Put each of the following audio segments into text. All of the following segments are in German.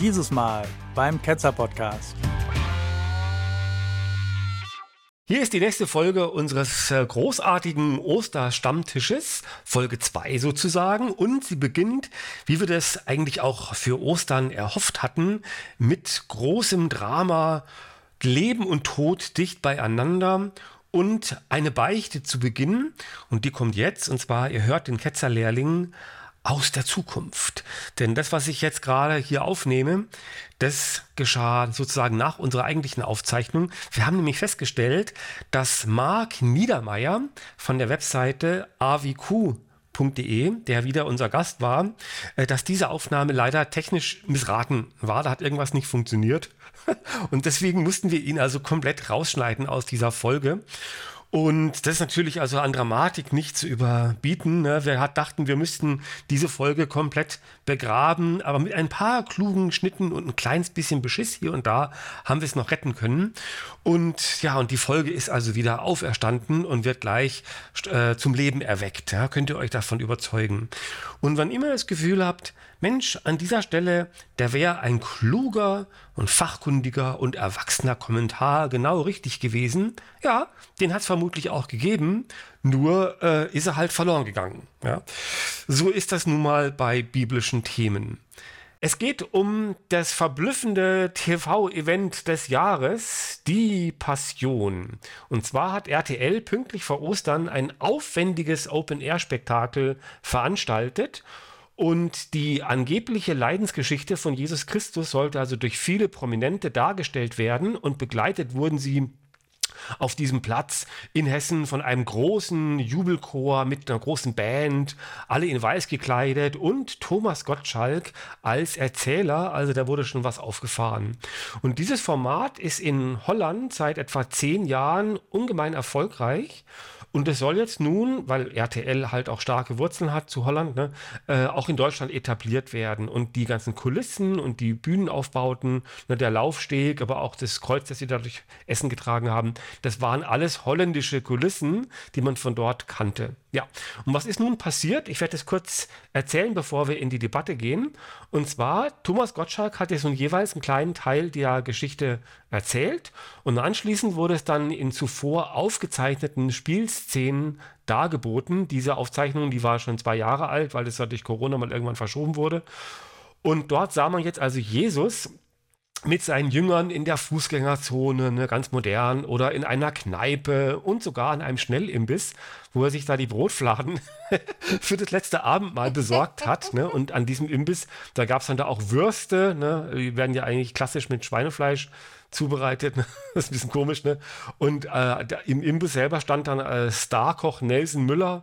Dieses Mal beim Ketzer Podcast. Hier ist die nächste Folge unseres äh, großartigen Osterstammtisches, Folge 2 sozusagen. Und sie beginnt, wie wir das eigentlich auch für Ostern erhofft hatten, mit großem Drama, Leben und Tod dicht beieinander und eine Beichte zu Beginn. Und die kommt jetzt, und zwar, ihr hört den Ketzerlehrling aus der Zukunft. Denn das, was ich jetzt gerade hier aufnehme, das geschah sozusagen nach unserer eigentlichen Aufzeichnung. Wir haben nämlich festgestellt, dass Marc Niedermeyer von der Webseite avq.de, der wieder unser Gast war, äh, dass diese Aufnahme leider technisch missraten war. Da hat irgendwas nicht funktioniert. Und deswegen mussten wir ihn also komplett rausschneiden aus dieser Folge. Und das ist natürlich also an Dramatik nicht zu überbieten. Ne? Wir hat, dachten, wir müssten diese Folge komplett begraben, aber mit ein paar klugen Schnitten und ein kleines bisschen Beschiss hier und da haben wir es noch retten können. Und ja, und die Folge ist also wieder auferstanden und wird gleich äh, zum Leben erweckt. Ja? Könnt ihr euch davon überzeugen. Und wann immer ihr das Gefühl habt, Mensch, an dieser Stelle, der wäre ein kluger und fachkundiger und erwachsener Kommentar genau richtig gewesen. Ja, den hat es vermutlich auch gegeben, nur äh, ist er halt verloren gegangen. Ja? So ist das nun mal bei biblischen Themen. Es geht um das verblüffende TV-Event des Jahres, die Passion. Und zwar hat RTL pünktlich vor Ostern ein aufwendiges Open-Air-Spektakel veranstaltet und die angebliche Leidensgeschichte von Jesus Christus sollte also durch viele Prominente dargestellt werden und begleitet wurden sie auf diesem Platz in Hessen von einem großen Jubelchor mit einer großen Band, alle in weiß gekleidet und Thomas Gottschalk als Erzähler, also da wurde schon was aufgefahren. Und dieses Format ist in Holland seit etwa zehn Jahren ungemein erfolgreich und es soll jetzt nun, weil RTL halt auch starke Wurzeln hat zu Holland, ne, äh, auch in Deutschland etabliert werden. Und die ganzen Kulissen und die Bühnenaufbauten, ne, der Laufsteg, aber auch das Kreuz, das sie dadurch Essen getragen haben, das waren alles holländische Kulissen, die man von dort kannte. Ja, und was ist nun passiert? Ich werde es kurz erzählen, bevor wir in die Debatte gehen. Und zwar, Thomas Gottschalk hat jetzt nun jeweils einen kleinen Teil der Geschichte erzählt und anschließend wurde es dann in zuvor aufgezeichneten Spielszenen dargeboten. Diese Aufzeichnung, die war schon zwei Jahre alt, weil es ja durch Corona mal irgendwann verschoben wurde. Und dort sah man jetzt also Jesus mit seinen Jüngern in der Fußgängerzone, ne, ganz modern, oder in einer Kneipe und sogar an einem Schnellimbiss, wo er sich da die Brotfladen für das letzte Abendmahl besorgt hat. Ne? Und an diesem Imbiss, da gab es dann da auch Würste, ne? die werden ja eigentlich klassisch mit Schweinefleisch zubereitet. Ne? Das ist ein bisschen komisch, ne? Und äh, im Imbiss selber stand dann äh, Starkoch Nelson Müller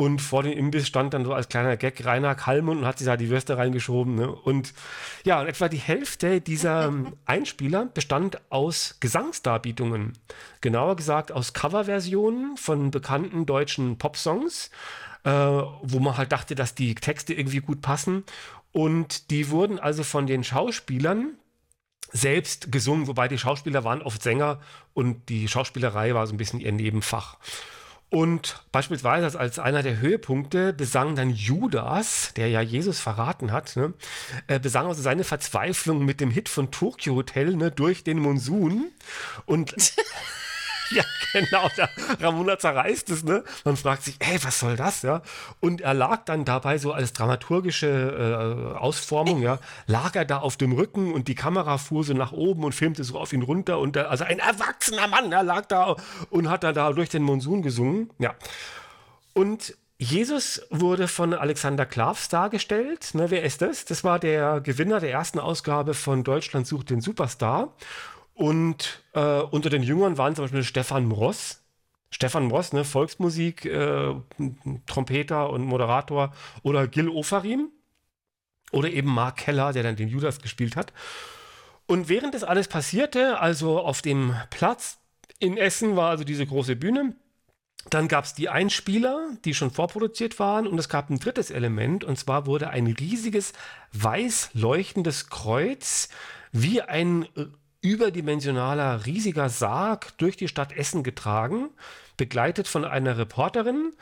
und vor dem Imbiss stand dann so als kleiner Gag Rainer Kallmund und hat sich da die Würste reingeschoben. Ne? Und ja, und etwa die Hälfte dieser ähm, Einspieler bestand aus Gesangsdarbietungen. Genauer gesagt aus Coverversionen von bekannten deutschen Popsongs, äh, wo man halt dachte, dass die Texte irgendwie gut passen. Und die wurden also von den Schauspielern selbst gesungen, wobei die Schauspieler waren oft Sänger und die Schauspielerei war so ein bisschen ihr Nebenfach. Und beispielsweise als einer der Höhepunkte besang dann Judas, der ja Jesus verraten hat, ne, äh, besang also seine Verzweiflung mit dem Hit von Tokyo Hotel ne, durch den Monsun. Und Ja, genau. Der Ramona zerreißt es, ne? Man fragt sich, ey, was soll das, ja? Und er lag dann dabei so als dramaturgische äh, Ausformung, ja, lag er da auf dem Rücken und die Kamera fuhr so nach oben und filmte so auf ihn runter und der, also ein erwachsener Mann, er lag da und hat dann da durch den Monsun gesungen, ja. Und Jesus wurde von Alexander Klavs dargestellt. Ne, wer ist das? Das war der Gewinner der ersten Ausgabe von Deutschland sucht den Superstar. Und äh, unter den Jüngern waren zum Beispiel Stefan Mross. Stefan Mross, ne, Volksmusik, äh, Trompeter und Moderator. Oder Gil Ofarim. Oder eben Mark Keller, der dann den Judas gespielt hat. Und während das alles passierte, also auf dem Platz in Essen war also diese große Bühne. Dann gab es die Einspieler, die schon vorproduziert waren, und es gab ein drittes Element, und zwar wurde ein riesiges weiß leuchtendes Kreuz wie ein überdimensionaler, riesiger Sarg durch die Stadt Essen getragen, begleitet von einer Reporterin,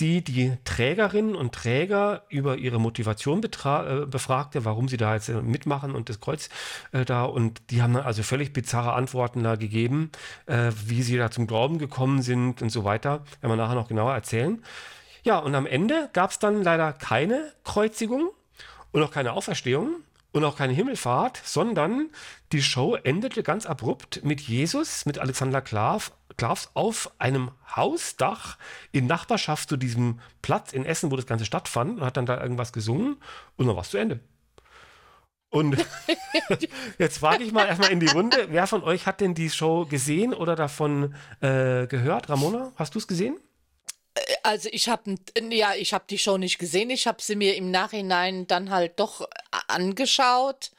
die die Trägerinnen und Träger über ihre Motivation äh, befragte, warum sie da jetzt äh, mitmachen und das Kreuz äh, da. Und die haben dann also völlig bizarre Antworten da gegeben, äh, wie sie da zum Glauben gekommen sind und so weiter. Werden wir nachher noch genauer erzählen. Ja, und am Ende gab es dann leider keine Kreuzigung und auch keine Auferstehung und auch keine Himmelfahrt, sondern die Show endete ganz abrupt mit Jesus, mit Alexander Klav, Klavs auf einem Hausdach in Nachbarschaft zu diesem Platz in Essen, wo das Ganze stattfand, und hat dann da irgendwas gesungen und dann war es zu Ende. Und jetzt frage ich mal erstmal in die Runde, wer von euch hat denn die Show gesehen oder davon äh, gehört? Ramona, hast du es gesehen? Also ich habe ja, ich habe die Show nicht gesehen. Ich habe sie mir im Nachhinein dann halt doch äh, angeschaut.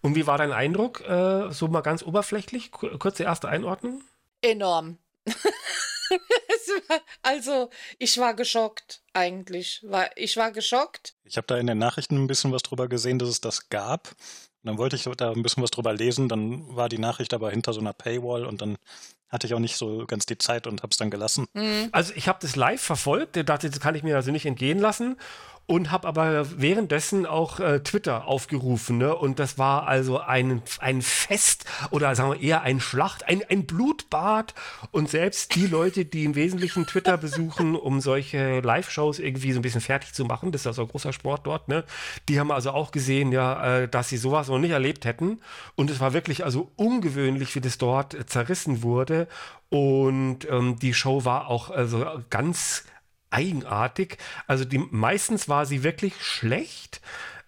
Und wie war dein Eindruck? Äh, so mal ganz oberflächlich, kurze erste Einordnung? Enorm. also ich war geschockt eigentlich. ich war geschockt. Ich habe da in den Nachrichten ein bisschen was drüber gesehen, dass es das gab. Und dann wollte ich da ein bisschen was drüber lesen. Dann war die Nachricht aber hinter so einer Paywall und dann hatte ich auch nicht so ganz die Zeit und habe es dann gelassen. Mhm. Also ich habe das live verfolgt, das kann ich mir also nicht entgehen lassen und habe aber währenddessen auch äh, Twitter aufgerufen. Ne? Und das war also ein, ein Fest oder sagen wir eher ein Schlacht, ein, ein Blutbad. Und selbst die Leute, die im Wesentlichen Twitter besuchen, um solche Live-Shows irgendwie so ein bisschen fertig zu machen, das ist also ein großer Sport dort, ne? die haben also auch gesehen, ja, äh, dass sie sowas noch nicht erlebt hätten. Und es war wirklich also ungewöhnlich, wie das dort zerrissen wurde. Und ähm, die Show war auch also ganz eigenartig. Also die, meistens war sie wirklich schlecht.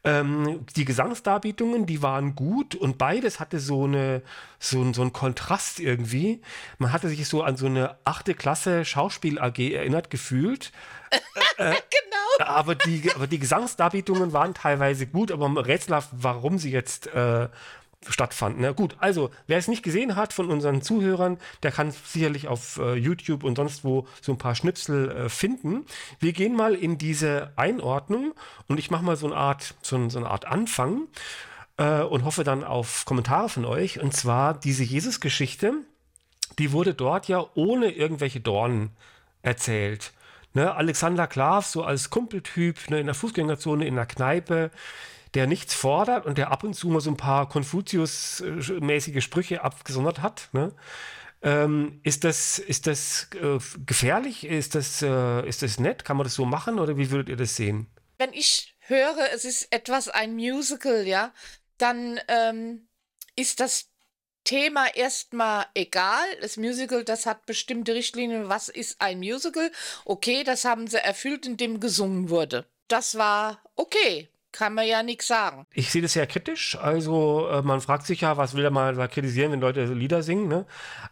Ähm, die Gesangsdarbietungen, die waren gut und beides hatte so, eine, so, so einen Kontrast irgendwie. Man hatte sich so an so eine achte Klasse Schauspiel AG erinnert gefühlt. Äh, äh, genau. Aber die, aber die Gesangsdarbietungen waren teilweise gut, aber rätselhaft, warum sie jetzt äh, stattfand. Na gut, also wer es nicht gesehen hat von unseren Zuhörern, der kann sicherlich auf äh, YouTube und sonst wo so ein paar Schnipsel äh, finden. Wir gehen mal in diese Einordnung und ich mache mal so eine Art, so, so eine Art Anfang äh, und hoffe dann auf Kommentare von euch. Und zwar diese Jesus-Geschichte, die wurde dort ja ohne irgendwelche Dornen erzählt. Ne, Alexander Klav, so als Kumpeltyp ne, in der Fußgängerzone, in der Kneipe, der nichts fordert und der ab und zu mal so ein paar Konfuzius-mäßige Sprüche abgesondert hat. Ne? Ähm, ist das, ist das äh, gefährlich? Ist das, äh, ist das nett? Kann man das so machen oder wie würdet ihr das sehen? Wenn ich höre, es ist etwas ein Musical, ja, dann ähm, ist das Thema erstmal egal. Das Musical, das hat bestimmte Richtlinien. Was ist ein Musical? Okay, das haben sie erfüllt, indem gesungen wurde. Das war okay kann man ja nichts sagen. Ich sehe das sehr kritisch. Also äh, man fragt sich ja, was will er mal kritisieren, wenn Leute Lieder singen. Ne?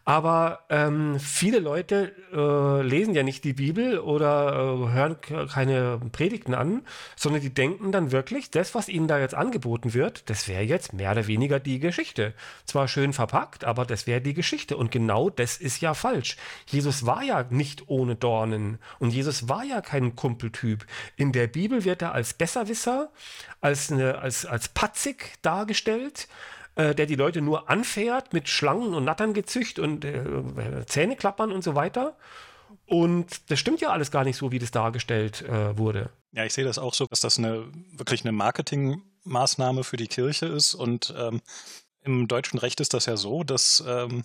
Aber ähm, viele Leute äh, lesen ja nicht die Bibel oder äh, hören keine Predigten an, sondern die denken dann wirklich, das, was ihnen da jetzt angeboten wird, das wäre jetzt mehr oder weniger die Geschichte. Zwar schön verpackt, aber das wäre die Geschichte. Und genau das ist ja falsch. Jesus war ja nicht ohne Dornen und Jesus war ja kein Kumpeltyp. In der Bibel wird er als Besserwisser als, eine, als, als patzig dargestellt, äh, der die Leute nur anfährt mit Schlangen und Nattern gezücht und äh, Zähne klappern und so weiter. Und das stimmt ja alles gar nicht so, wie das dargestellt äh, wurde. Ja, ich sehe das auch so, dass das eine wirklich eine Marketingmaßnahme für die Kirche ist. Und ähm, im deutschen Recht ist das ja so, dass, ähm,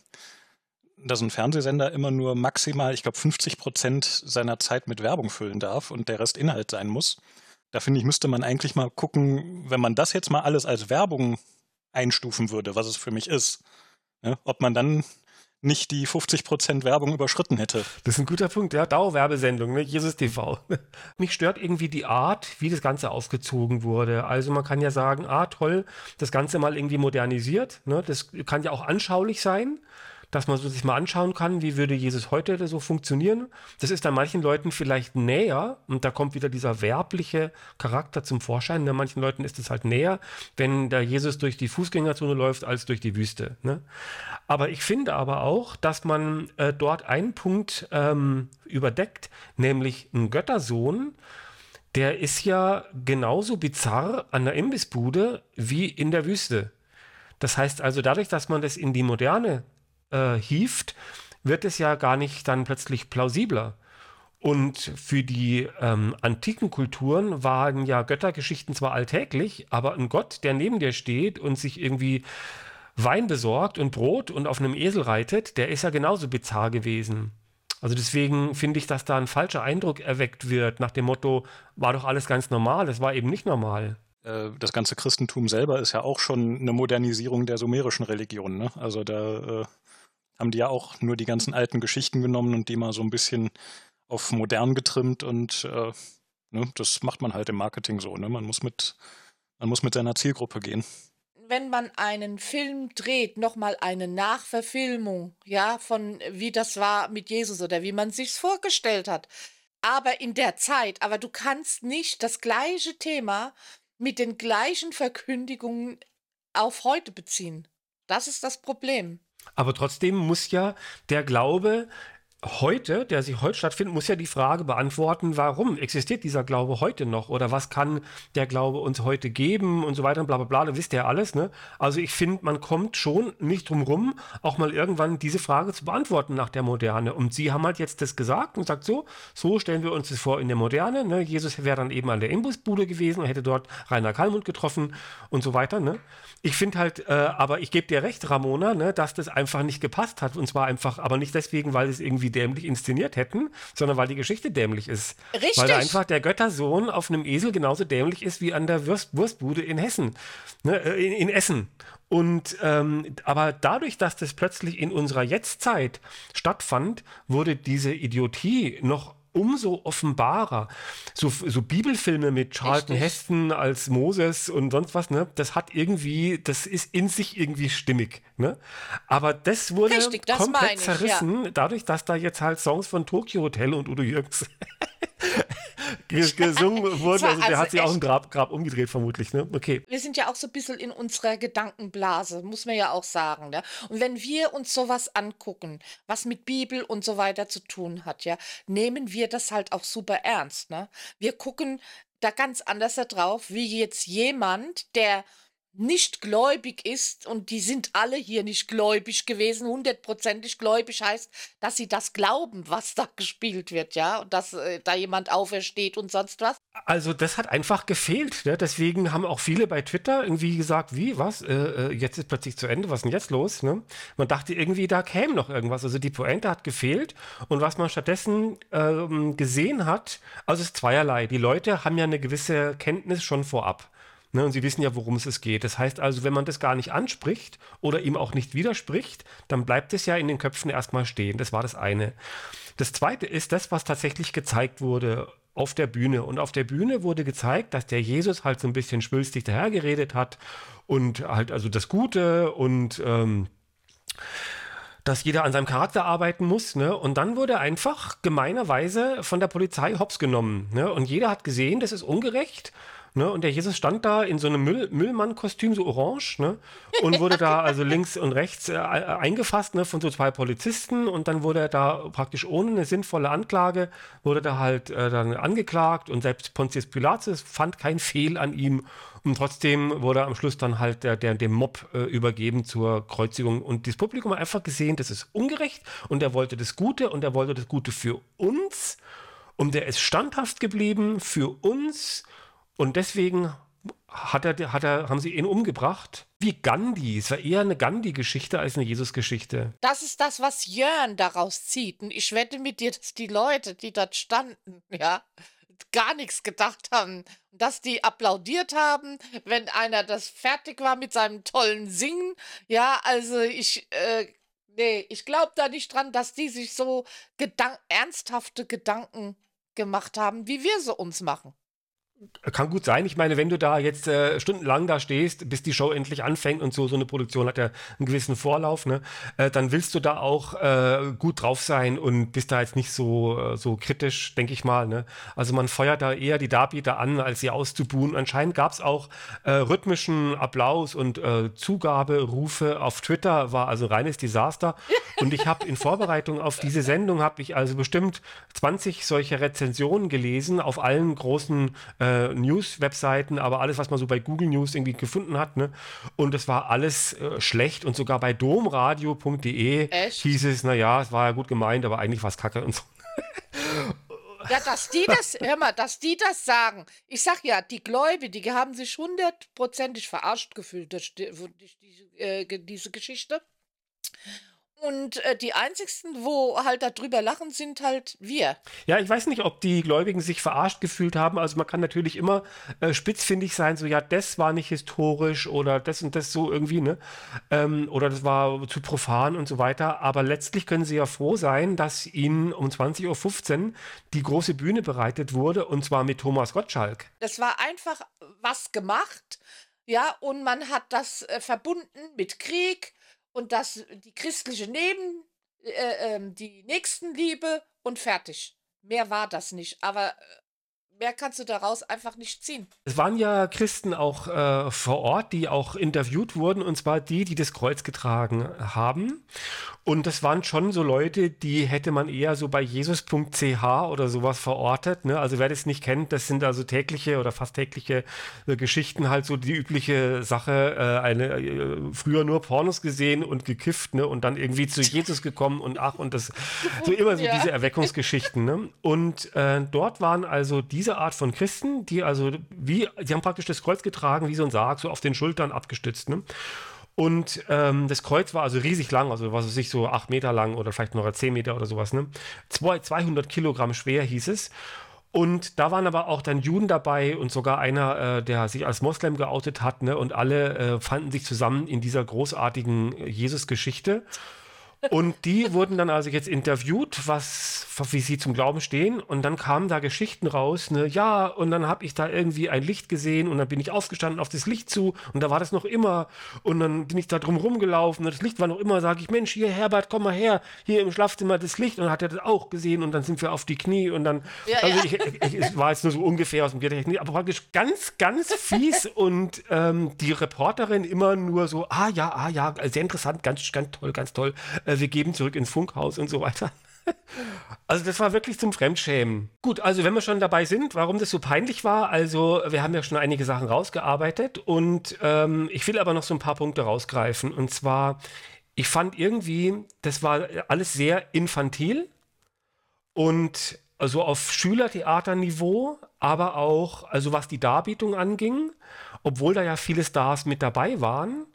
dass ein Fernsehsender immer nur maximal, ich glaube, 50 Prozent seiner Zeit mit Werbung füllen darf und der Rest Inhalt sein muss. Da finde ich, müsste man eigentlich mal gucken, wenn man das jetzt mal alles als Werbung einstufen würde, was es für mich ist, ne? ob man dann nicht die 50% Werbung überschritten hätte. Das ist ein guter Punkt, ja. Dauerwerbesendung, ne? Jesus TV. Mich stört irgendwie die Art, wie das Ganze aufgezogen wurde. Also man kann ja sagen, ah toll, das Ganze mal irgendwie modernisiert. Ne? Das kann ja auch anschaulich sein dass man sich mal anschauen kann, wie würde Jesus heute so funktionieren. Das ist dann manchen Leuten vielleicht näher und da kommt wieder dieser werbliche Charakter zum Vorschein. Ne? Manchen Leuten ist es halt näher, wenn der Jesus durch die Fußgängerzone läuft, als durch die Wüste. Ne? Aber ich finde aber auch, dass man äh, dort einen Punkt ähm, überdeckt, nämlich ein Göttersohn, der ist ja genauso bizarr an der Imbissbude wie in der Wüste. Das heißt also, dadurch, dass man das in die Moderne äh, hieft, wird es ja gar nicht dann plötzlich plausibler. Und für die ähm, antiken Kulturen waren ja Göttergeschichten zwar alltäglich, aber ein Gott, der neben dir steht und sich irgendwie Wein besorgt und Brot und auf einem Esel reitet, der ist ja genauso bizarr gewesen. Also deswegen finde ich, dass da ein falscher Eindruck erweckt wird, nach dem Motto, war doch alles ganz normal, es war eben nicht normal. Äh, das ganze Christentum selber ist ja auch schon eine Modernisierung der sumerischen Religion. Ne? Also da äh, haben die ja auch nur die ganzen alten Geschichten genommen und die mal so ein bisschen auf modern getrimmt und äh, ne, das macht man halt im Marketing so. Ne? Man muss mit, man muss mit seiner Zielgruppe gehen. Wenn man einen Film dreht, nochmal eine Nachverfilmung, ja, von wie das war mit Jesus oder wie man sich's vorgestellt hat. Aber in der Zeit, aber du kannst nicht das gleiche Thema mit den gleichen Verkündigungen auf heute beziehen. Das ist das Problem. Aber trotzdem muss ja der Glaube heute, der sich heute stattfindet, muss ja die Frage beantworten, warum existiert dieser Glaube heute noch oder was kann der Glaube uns heute geben und so weiter und bla bla bla, da wisst ihr ja alles. Ne? Also ich finde, man kommt schon nicht drum rum, auch mal irgendwann diese Frage zu beantworten nach der Moderne. Und sie haben halt jetzt das gesagt und sagt so, so stellen wir uns das vor in der Moderne. Ne? Jesus wäre dann eben an der Imbusbude gewesen und hätte dort Rainer Kallmund getroffen und so weiter. Ne? Ich finde halt, äh, aber ich gebe dir recht, Ramona, ne, dass das einfach nicht gepasst hat. Und zwar einfach, aber nicht deswegen, weil es irgendwie dämlich inszeniert hätten, sondern weil die Geschichte dämlich ist. Richtig. Weil da einfach der Göttersohn auf einem Esel genauso dämlich ist wie an der Wurst, Wurstbude in Hessen, ne, äh, in, in Essen. Und ähm, aber dadurch, dass das plötzlich in unserer Jetztzeit stattfand, wurde diese Idiotie noch umso offenbarer. So, so Bibelfilme mit Charlton Richtig. Heston als Moses und sonst was, ne? Das hat irgendwie, das ist in sich irgendwie stimmig, ne? Aber das wurde Richtig, das komplett ich, zerrissen, dadurch, dass da jetzt halt Songs von Tokyo Hotel und Udo Jürgens gesungen wurden. Also der also hat sich auch im Grab, Grab umgedreht, vermutlich, ne? Okay. wir sind ja auch so ein bisschen in unserer Gedankenblase, muss man ja auch sagen. Ne? Und wenn wir uns sowas angucken, was mit Bibel und so weiter zu tun hat, ja, nehmen wir das halt auch super ernst. Ne? Wir gucken da ganz anders drauf, wie jetzt jemand, der nicht gläubig ist, und die sind alle hier nicht gläubig gewesen, hundertprozentig gläubig heißt, dass sie das glauben, was da gespielt wird, ja, und dass äh, da jemand aufersteht und sonst was. Also das hat einfach gefehlt. Ne? Deswegen haben auch viele bei Twitter irgendwie gesagt, wie, was, äh, äh, jetzt ist plötzlich zu Ende, was ist denn jetzt los? Ne? Man dachte irgendwie, da käme noch irgendwas. Also die Pointe hat gefehlt. Und was man stattdessen ähm, gesehen hat, also es ist zweierlei. Die Leute haben ja eine gewisse Kenntnis schon vorab. Ne, und sie wissen ja, worum es geht. Das heißt also, wenn man das gar nicht anspricht oder ihm auch nicht widerspricht, dann bleibt es ja in den Köpfen erstmal stehen. Das war das eine. Das zweite ist das, was tatsächlich gezeigt wurde auf der Bühne. Und auf der Bühne wurde gezeigt, dass der Jesus halt so ein bisschen schwülstig dahergeredet hat und halt also das Gute und ähm, dass jeder an seinem Charakter arbeiten muss. Ne? Und dann wurde einfach gemeinerweise von der Polizei hops genommen. Ne? Und jeder hat gesehen, das ist ungerecht. Ne? Und der Jesus stand da in so einem Müll Müllmann-Kostüm, so orange, ne? und wurde da also links und rechts äh, eingefasst ne? von so zwei Polizisten. Und dann wurde er da praktisch ohne eine sinnvolle Anklage, wurde da halt äh, dann angeklagt. Und selbst Pontius Pilatus fand kein Fehl an ihm. Und trotzdem wurde am Schluss dann halt der, der, dem Mob äh, übergeben zur Kreuzigung. Und das Publikum hat einfach gesehen, das ist ungerecht und er wollte das Gute und er wollte das Gute für uns. Und er ist standhaft geblieben für uns. Und deswegen hat er, hat er, haben sie ihn umgebracht. Wie Gandhi. Es war eher eine Gandhi-Geschichte als eine Jesus-Geschichte. Das ist das, was Jörn daraus zieht. Und ich wette mit dir, dass die Leute, die dort standen, ja, gar nichts gedacht haben. Dass die applaudiert haben, wenn einer das fertig war mit seinem tollen Singen. Ja, also ich, äh, nee, ich glaube da nicht dran, dass die sich so gedank ernsthafte Gedanken gemacht haben, wie wir sie uns machen. Kann gut sein. Ich meine, wenn du da jetzt äh, stundenlang da stehst, bis die Show endlich anfängt und so, so eine Produktion hat ja einen gewissen Vorlauf, ne, äh, dann willst du da auch äh, gut drauf sein und bist da jetzt nicht so, äh, so kritisch, denke ich mal. Ne? Also man feuert da eher die Darbieter an, als sie auszubuhen. Anscheinend gab es auch äh, rhythmischen Applaus und äh, Zugaberufe auf Twitter, war also reines Desaster. Und ich habe in Vorbereitung auf diese Sendung, habe ich also bestimmt 20 solche Rezensionen gelesen auf allen großen äh, News-Webseiten, aber alles, was man so bei Google News irgendwie gefunden hat. Ne? Und es war alles äh, schlecht und sogar bei domradio.de hieß es, naja, es war ja gut gemeint, aber eigentlich war es kacke und so. Ja, dass die das, hör mal, dass die das sagen. Ich sag ja, die Gläubigen, die haben sich hundertprozentig verarscht gefühlt durch, die, durch die, äh, diese Geschichte. Und äh, die einzigsten, wo halt darüber lachen, sind halt wir. Ja, ich weiß nicht, ob die Gläubigen sich verarscht gefühlt haben. Also man kann natürlich immer äh, spitzfindig sein, so ja, das war nicht historisch oder das und das so irgendwie, ne? Ähm, oder das war zu profan und so weiter. Aber letztlich können sie ja froh sein, dass ihnen um 20.15 Uhr die große Bühne bereitet wurde und zwar mit Thomas Gottschalk. Das war einfach was gemacht, ja, und man hat das äh, verbunden mit Krieg und das die christliche Neben äh, äh, die Nächstenliebe und fertig. Mehr war das nicht. Aber äh, mehr kannst du daraus einfach nicht ziehen. Es waren ja Christen auch äh, vor Ort, die auch interviewt wurden, und zwar die, die das Kreuz getragen haben. Und das waren schon so Leute, die hätte man eher so bei jesus.ch oder sowas verortet. Ne? Also wer das nicht kennt, das sind also tägliche oder fast tägliche äh, Geschichten, halt so die übliche Sache, äh, eine äh, früher nur Pornos gesehen und gekifft, ne? Und dann irgendwie zu Jesus gekommen und ach, und das so immer so ja. diese Erweckungsgeschichten. Ne? Und äh, dort waren also diese Art von Christen, die also wie, die haben praktisch das Kreuz getragen, wie so ein Sarg, so auf den Schultern abgestützt. Ne? Und ähm, das Kreuz war also riesig lang, also was weiß ich, so acht Meter lang oder vielleicht noch zehn Meter oder sowas. Ne? Zwei, 200 Kilogramm schwer hieß es. Und da waren aber auch dann Juden dabei und sogar einer, äh, der sich als Moslem geoutet hat. Ne? Und alle äh, fanden sich zusammen in dieser großartigen Jesus-Geschichte. Und die wurden dann also jetzt interviewt, was, wie sie zum Glauben stehen. Und dann kamen da Geschichten raus, ne, ja, und dann habe ich da irgendwie ein Licht gesehen und dann bin ich aufgestanden auf das Licht zu und da war das noch immer. Und dann bin ich da drum rumgelaufen und das Licht war noch immer, sage ich, Mensch, hier, Herbert, komm mal her, hier im Schlafzimmer das Licht. Und dann hat er das auch gesehen und dann sind wir auf die Knie und dann, ja, also ja. Ich, ich, ich, war jetzt nur so ungefähr aus dem Gedächtnis, aber praktisch ganz, ganz fies und ähm, die Reporterin immer nur so, ah ja, ah ja, sehr interessant, ganz, ganz toll, ganz toll. Äh, wir geben zurück ins Funkhaus und so weiter. Also das war wirklich zum Fremdschämen. Gut, also wenn wir schon dabei sind, warum das so peinlich war, also wir haben ja schon einige Sachen rausgearbeitet und ähm, ich will aber noch so ein paar Punkte rausgreifen. Und zwar, ich fand irgendwie, das war alles sehr infantil und also auf Schülertheaterniveau, aber auch, also was die Darbietung anging, obwohl da ja viele Stars mit dabei waren.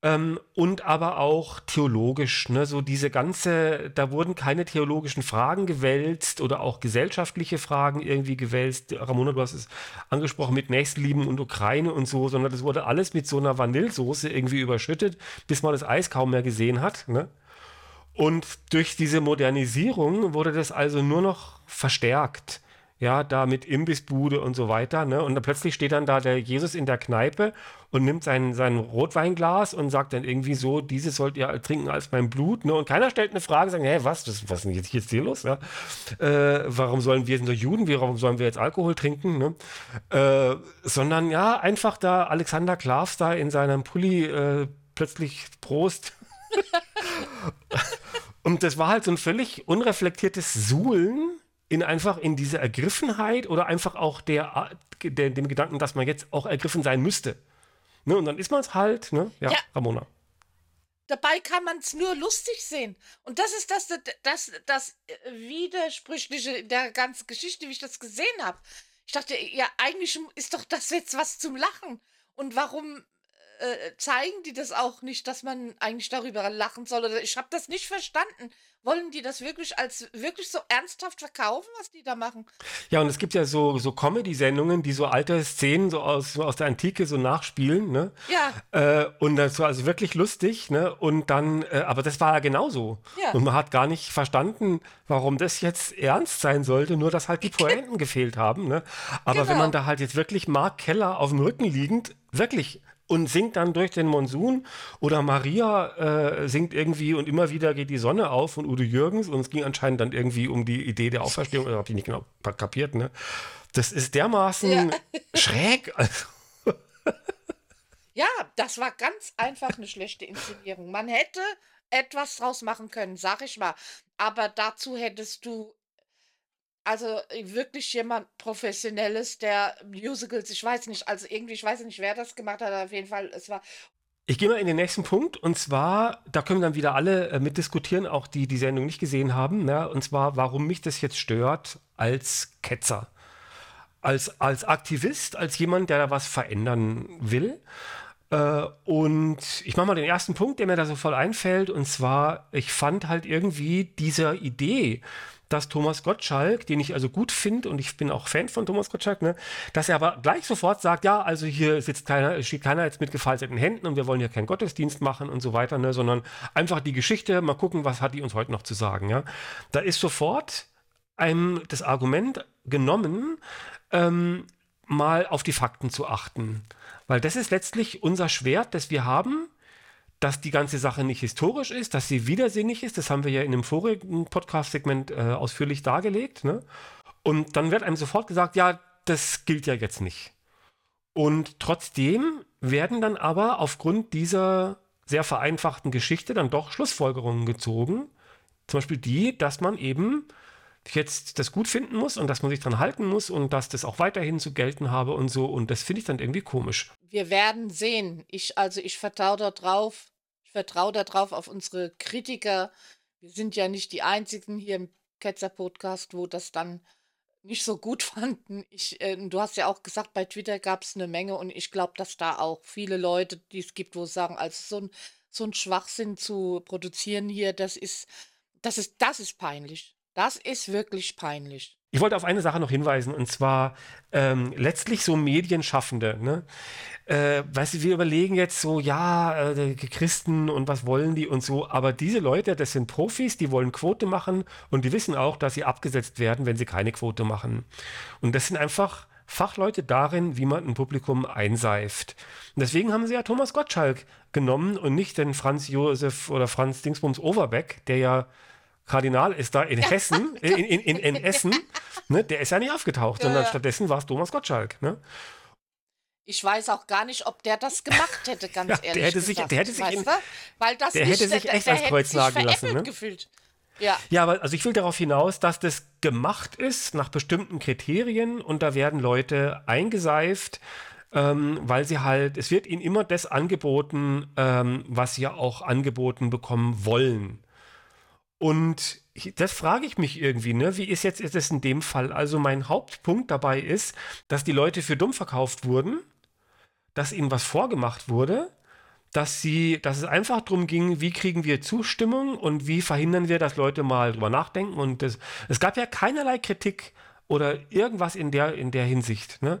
Ähm, und aber auch theologisch, ne? so diese ganze, da wurden keine theologischen Fragen gewälzt oder auch gesellschaftliche Fragen irgendwie gewälzt. Ramona, du hast es angesprochen mit Nächstenlieben und Ukraine und so, sondern das wurde alles mit so einer Vanillesoße irgendwie überschüttet, bis man das Eis kaum mehr gesehen hat. Ne? Und durch diese Modernisierung wurde das also nur noch verstärkt ja, da mit Imbissbude und so weiter, ne? Und dann plötzlich steht dann da der Jesus in der Kneipe und nimmt sein, sein Rotweinglas und sagt dann irgendwie so, dieses sollt ihr trinken als mein Blut, ne? Und keiner stellt eine Frage, sagt, hä, was, das, was ist denn jetzt, jetzt hier los, ja? Äh, warum sollen wir sind doch Juden, warum sollen wir jetzt Alkohol trinken, ne? Äh, sondern ja, einfach da Alexander Klavs da in seinem Pulli äh, plötzlich Prost. und das war halt so ein völlig unreflektiertes Suhlen in einfach in diese Ergriffenheit oder einfach auch der, der, dem Gedanken, dass man jetzt auch ergriffen sein müsste. Ne? Und dann ist man es halt, ne? Ja, ja. Ramona. Dabei kann man es nur lustig sehen. Und das ist das, das, das Widersprüchliche in der ganzen Geschichte, wie ich das gesehen habe. Ich dachte, ja, eigentlich ist doch das jetzt was zum Lachen. Und warum äh, zeigen die das auch nicht, dass man eigentlich darüber lachen soll? Oder ich habe das nicht verstanden. Wollen die das wirklich als wirklich so ernsthaft verkaufen, was die da machen? Ja, und es gibt ja so, so Comedy-Sendungen, die so alte Szenen so aus, aus der Antike so nachspielen, ne? Ja. Äh, und das war also wirklich lustig, ne? Und dann, äh, aber das war ja genauso. Ja. Und man hat gar nicht verstanden, warum das jetzt ernst sein sollte, nur dass halt die Pointen gefehlt haben, ne? Aber genau. wenn man da halt jetzt wirklich Mark Keller auf dem Rücken liegend, wirklich und singt dann durch den Monsun. Oder Maria äh, singt irgendwie und immer wieder geht die Sonne auf von Udo Jürgens. Und es ging anscheinend dann irgendwie um die Idee der Auferstehung. Oder habe ich nicht genau kapiert, ne? Das ist dermaßen ja. schräg. Also. ja, das war ganz einfach eine schlechte Inszenierung. Man hätte etwas draus machen können, sag ich mal. Aber dazu hättest du also äh, wirklich jemand Professionelles, der Musicals, ich weiß nicht, also irgendwie, ich weiß nicht, wer das gemacht hat, aber auf jeden Fall, es war Ich gehe mal in den nächsten Punkt und zwar, da können dann wieder alle äh, mitdiskutieren, auch die die Sendung nicht gesehen haben, ne? und zwar, warum mich das jetzt stört als Ketzer. Als, als Aktivist, als jemand, der da was verändern will. Äh, und ich mache mal den ersten Punkt, der mir da so voll einfällt, und zwar, ich fand halt irgendwie diese Idee, dass Thomas Gottschalk, den ich also gut finde und ich bin auch Fan von Thomas Gottschalk, ne, dass er aber gleich sofort sagt, ja, also hier sitzt keiner, steht keiner jetzt mit gefalteten Händen und wir wollen hier keinen Gottesdienst machen und so weiter, ne, sondern einfach die Geschichte, mal gucken, was hat die uns heute noch zu sagen, ja. Da ist sofort einem das Argument genommen, ähm, mal auf die Fakten zu achten. Weil das ist letztlich unser Schwert, das wir haben, dass die ganze Sache nicht historisch ist, dass sie widersinnig ist. Das haben wir ja in dem vorigen Podcast-Segment äh, ausführlich dargelegt. Ne? Und dann wird einem sofort gesagt, ja, das gilt ja jetzt nicht. Und trotzdem werden dann aber aufgrund dieser sehr vereinfachten Geschichte dann doch Schlussfolgerungen gezogen. Zum Beispiel die, dass man eben jetzt das gut finden muss und dass man sich dran halten muss und dass das auch weiterhin zu gelten habe und so. Und das finde ich dann irgendwie komisch. Wir werden sehen. Ich, also ich vertraue darauf, ich vertraue darauf auf unsere Kritiker. Wir sind ja nicht die einzigen hier im Ketzer-Podcast, wo das dann nicht so gut fanden. Ich, äh, du hast ja auch gesagt, bei Twitter gab es eine Menge und ich glaube, dass da auch viele Leute, die es gibt, wo sagen, also so ein, so ein Schwachsinn zu produzieren hier, das ist, das ist, das ist peinlich. Das ist wirklich peinlich. Ich wollte auf eine Sache noch hinweisen, und zwar ähm, letztlich so Medienschaffende. Ne? Äh, weißt du, wir überlegen jetzt so, ja, äh, Christen und was wollen die und so, aber diese Leute, das sind Profis, die wollen Quote machen und die wissen auch, dass sie abgesetzt werden, wenn sie keine Quote machen. Und das sind einfach Fachleute darin, wie man ein Publikum einseift. Und deswegen haben sie ja Thomas Gottschalk genommen und nicht den Franz Josef oder Franz Dingsbums Overbeck, der ja Kardinal ist da in Hessen, in, in, in, in Essen, ne, der ist ja nicht aufgetaucht, sondern stattdessen war es Thomas Gottschalk. Ne? Ich weiß auch gar nicht, ob der das gemacht hätte, ganz ja, ehrlich der hätte sich, gesagt. Der hätte sich, in, Weil das der nicht, hätte sich echt als Kreuz nageln lassen. Ne? Gefühlt. Ja. ja, aber also ich will darauf hinaus, dass das gemacht ist nach bestimmten Kriterien und da werden Leute eingeseift, ähm, weil sie halt, es wird ihnen immer das angeboten, ähm, was sie ja auch angeboten bekommen wollen. Und das frage ich mich irgendwie, ne? Wie ist jetzt ist es in dem Fall? Also mein Hauptpunkt dabei ist, dass die Leute für dumm verkauft wurden, dass ihnen was vorgemacht wurde, dass sie, dass es einfach darum ging, wie kriegen wir Zustimmung und wie verhindern wir, dass Leute mal drüber nachdenken. Und das, es gab ja keinerlei Kritik oder irgendwas in der, in der Hinsicht. Ne?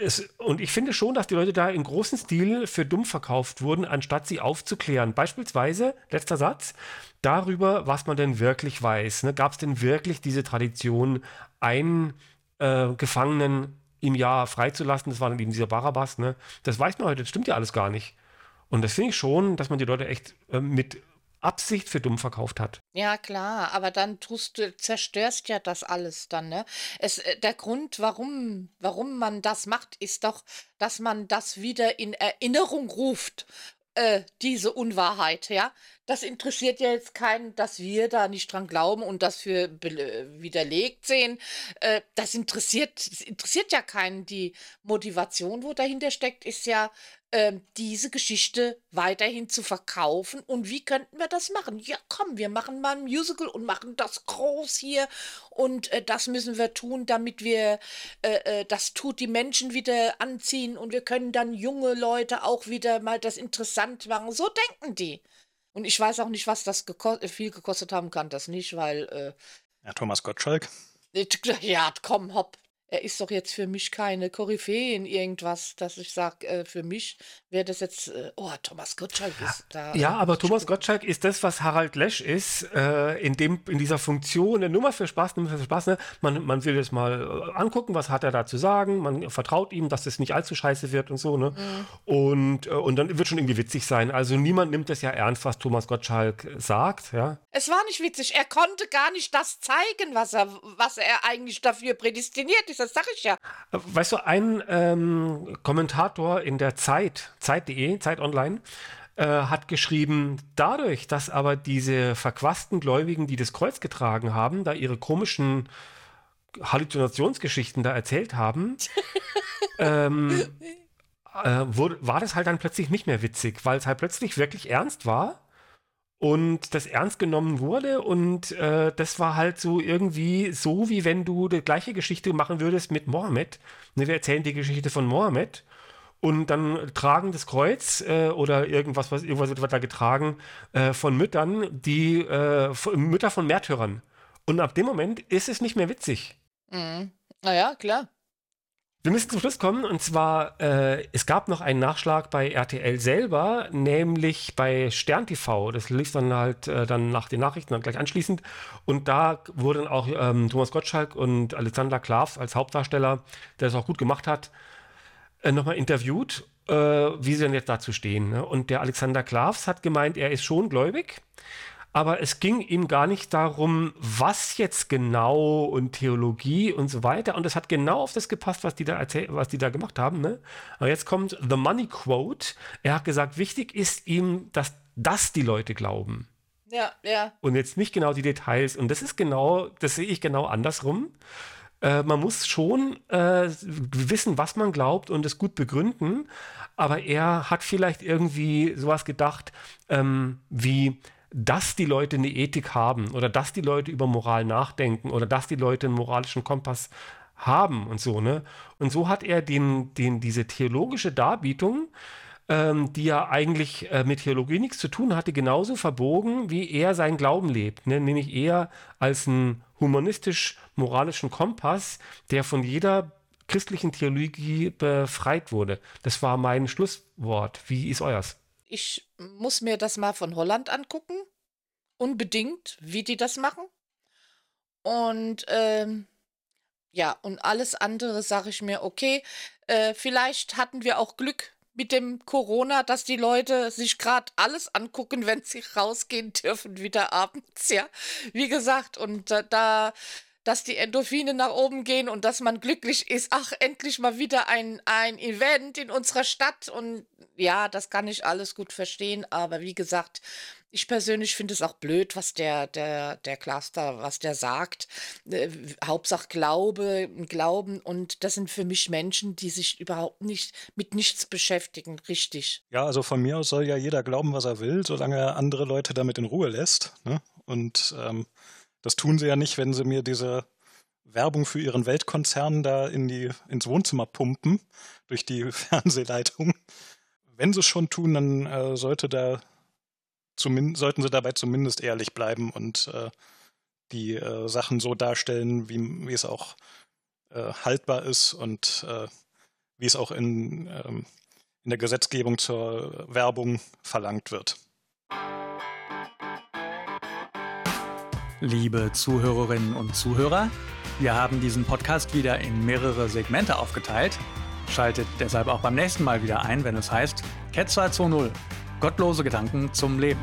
Es, und ich finde schon, dass die Leute da im großen Stil für dumm verkauft wurden, anstatt sie aufzuklären. Beispielsweise, letzter Satz, darüber, was man denn wirklich weiß. Ne? Gab es denn wirklich diese Tradition, einen äh, Gefangenen im Jahr freizulassen? Das war dann eben dieser Barabbas. Ne? Das weiß man heute, das stimmt ja alles gar nicht. Und das finde ich schon, dass man die Leute echt äh, mit Absicht für dumm verkauft hat. Ja, klar, aber dann tust du, zerstörst ja das alles dann, ne? Es, äh, der Grund, warum, warum man das macht, ist doch, dass man das wieder in Erinnerung ruft, äh, diese Unwahrheit, ja? Das interessiert ja jetzt keinen, dass wir da nicht dran glauben und das für widerlegt sehen. Äh, das interessiert, das interessiert ja keinen. Die Motivation, wo dahinter steckt, ist ja ähm, diese Geschichte weiterhin zu verkaufen. Und wie könnten wir das machen? Ja, komm, wir machen mal ein Musical und machen das groß hier. Und äh, das müssen wir tun, damit wir äh, äh, das tut die Menschen wieder anziehen und wir können dann junge Leute auch wieder mal das interessant machen. So denken die. Und ich weiß auch nicht, was das geko viel gekostet haben kann, das nicht, weil. Äh, ja, Thomas Gottschalk. Ja, komm, hopp, er ist doch jetzt für mich keine Koryphäe in irgendwas, dass ich sage, äh, für mich wäre das jetzt, äh, oh, Thomas Gottschalk ist da. Ja, aber Thomas Gottschalk ist das, was Harald Lesch ist, äh, in, dem, in dieser Funktion, nur mal für Spaß, nur mal für Spaß. Ne? Man, man will jetzt mal äh, angucken, was hat er da zu sagen, man vertraut ihm, dass das nicht allzu scheiße wird und so. Ne? Mhm. Und, äh, und dann wird schon irgendwie witzig sein. Also niemand nimmt das ja ernst, was Thomas Gottschalk sagt. Ja? Es war nicht witzig, er konnte gar nicht das zeigen, was er, was er eigentlich dafür prädestiniert ist das sag ich ja. Weißt du, ein ähm, Kommentator in der Zeit, Zeit.de, Zeit Online, äh, hat geschrieben, dadurch, dass aber diese verquasten Gläubigen, die das Kreuz getragen haben, da ihre komischen Halluzinationsgeschichten da erzählt haben, ähm, äh, wurde, war das halt dann plötzlich nicht mehr witzig, weil es halt plötzlich wirklich ernst war und das ernst genommen wurde und äh, das war halt so irgendwie so, wie wenn du die gleiche Geschichte machen würdest mit Mohammed. Ne, wir erzählen die Geschichte von Mohammed und dann tragen das Kreuz äh, oder irgendwas, was irgendwas wird da getragen äh, von Müttern, die äh, Mütter von Märtyrern. Und ab dem Moment ist es nicht mehr witzig. Mhm. Naja, klar. Wir müssen zum Schluss kommen und zwar, äh, es gab noch einen Nachschlag bei RTL selber, nämlich bei Stern TV. Das lief dann halt äh, dann nach den Nachrichten dann gleich anschließend. Und da wurden auch ähm, Thomas Gottschalk und Alexander Klavs als Hauptdarsteller, der es auch gut gemacht hat, äh, nochmal interviewt, äh, wie sie denn jetzt dazu stehen. Ne? Und der Alexander Klavs hat gemeint, er ist schon gläubig aber es ging ihm gar nicht darum, was jetzt genau und Theologie und so weiter. Und es hat genau auf das gepasst, was die da, was die da gemacht haben. Ne? Aber jetzt kommt The Money Quote. Er hat gesagt, wichtig ist ihm, dass das die Leute glauben. Ja, ja. Und jetzt nicht genau die Details. Und das ist genau, das sehe ich genau andersrum. Äh, man muss schon äh, wissen, was man glaubt und es gut begründen. Aber er hat vielleicht irgendwie sowas gedacht, ähm, wie, dass die Leute eine Ethik haben oder dass die Leute über Moral nachdenken oder dass die Leute einen moralischen Kompass haben und so, ne? Und so hat er den, den, diese theologische Darbietung, ähm, die ja eigentlich äh, mit Theologie nichts zu tun hatte, genauso verbogen, wie er seinen Glauben lebt, ne? nämlich eher als einen humanistisch-moralischen Kompass, der von jeder christlichen Theologie befreit wurde. Das war mein Schlusswort. Wie ist euers? Ich muss mir das mal von Holland angucken. Unbedingt, wie die das machen. Und ähm, ja, und alles andere sage ich mir, okay, äh, vielleicht hatten wir auch Glück mit dem Corona, dass die Leute sich gerade alles angucken, wenn sie rausgehen dürfen, wieder abends, ja. Wie gesagt, und äh, da dass die Endorphine nach oben gehen und dass man glücklich ist. Ach, endlich mal wieder ein, ein Event in unserer Stadt. Und ja, das kann ich alles gut verstehen. Aber wie gesagt, ich persönlich finde es auch blöd, was der, der, der Cluster, was der sagt. Äh, Hauptsache Glaube, Glauben. Und das sind für mich Menschen, die sich überhaupt nicht mit nichts beschäftigen. Richtig. Ja, also von mir aus soll ja jeder glauben, was er will, solange er andere Leute damit in Ruhe lässt. Ne? Und ähm, das tun sie ja nicht, wenn sie mir diese Werbung für ihren Weltkonzern da in die, ins Wohnzimmer pumpen durch die Fernsehleitung. Wenn sie es schon tun, dann äh, sollte da sollten sie dabei zumindest ehrlich bleiben und äh, die äh, Sachen so darstellen, wie, wie es auch äh, haltbar ist und äh, wie es auch in, ähm, in der Gesetzgebung zur Werbung verlangt wird. Liebe Zuhörerinnen und Zuhörer, wir haben diesen Podcast wieder in mehrere Segmente aufgeteilt. Schaltet deshalb auch beim nächsten Mal wieder ein, wenn es heißt Cat 220 Gottlose Gedanken zum Leben.